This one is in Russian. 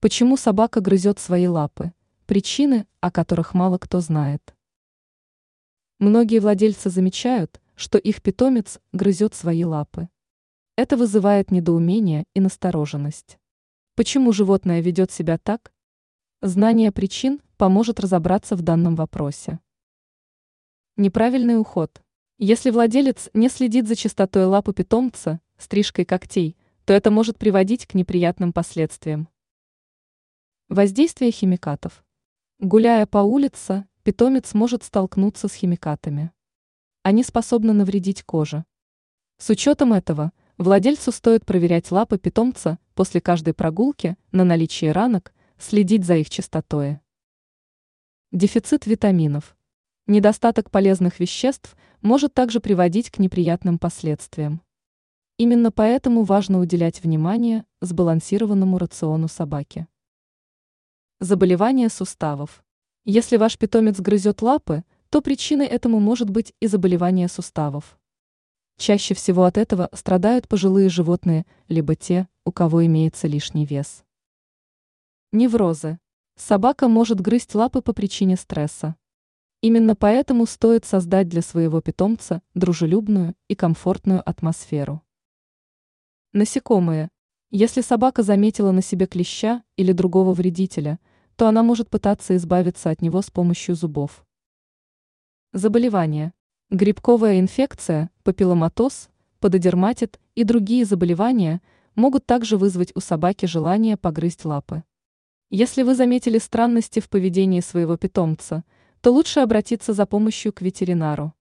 Почему собака грызет свои лапы? Причины, о которых мало кто знает. Многие владельцы замечают, что их питомец грызет свои лапы. Это вызывает недоумение и настороженность. Почему животное ведет себя так? Знание причин поможет разобраться в данном вопросе. Неправильный уход. Если владелец не следит за чистотой лапы питомца, стрижкой когтей, то это может приводить к неприятным последствиям. Воздействие химикатов. Гуляя по улице, питомец может столкнуться с химикатами. Они способны навредить коже. С учетом этого, владельцу стоит проверять лапы питомца после каждой прогулки на наличие ранок, следить за их чистотой. Дефицит витаминов. Недостаток полезных веществ может также приводить к неприятным последствиям. Именно поэтому важно уделять внимание сбалансированному рациону собаки. Заболевания суставов. Если ваш питомец грызет лапы, то причиной этому может быть и заболевание суставов. Чаще всего от этого страдают пожилые животные, либо те, у кого имеется лишний вес. Неврозы. Собака может грызть лапы по причине стресса. Именно поэтому стоит создать для своего питомца дружелюбную и комфортную атмосферу. Насекомые. Если собака заметила на себе клеща или другого вредителя, то она может пытаться избавиться от него с помощью зубов. Заболевания. Грибковая инфекция, папилломатоз, пододерматит и другие заболевания могут также вызвать у собаки желание погрызть лапы. Если вы заметили странности в поведении своего питомца, то лучше обратиться за помощью к ветеринару.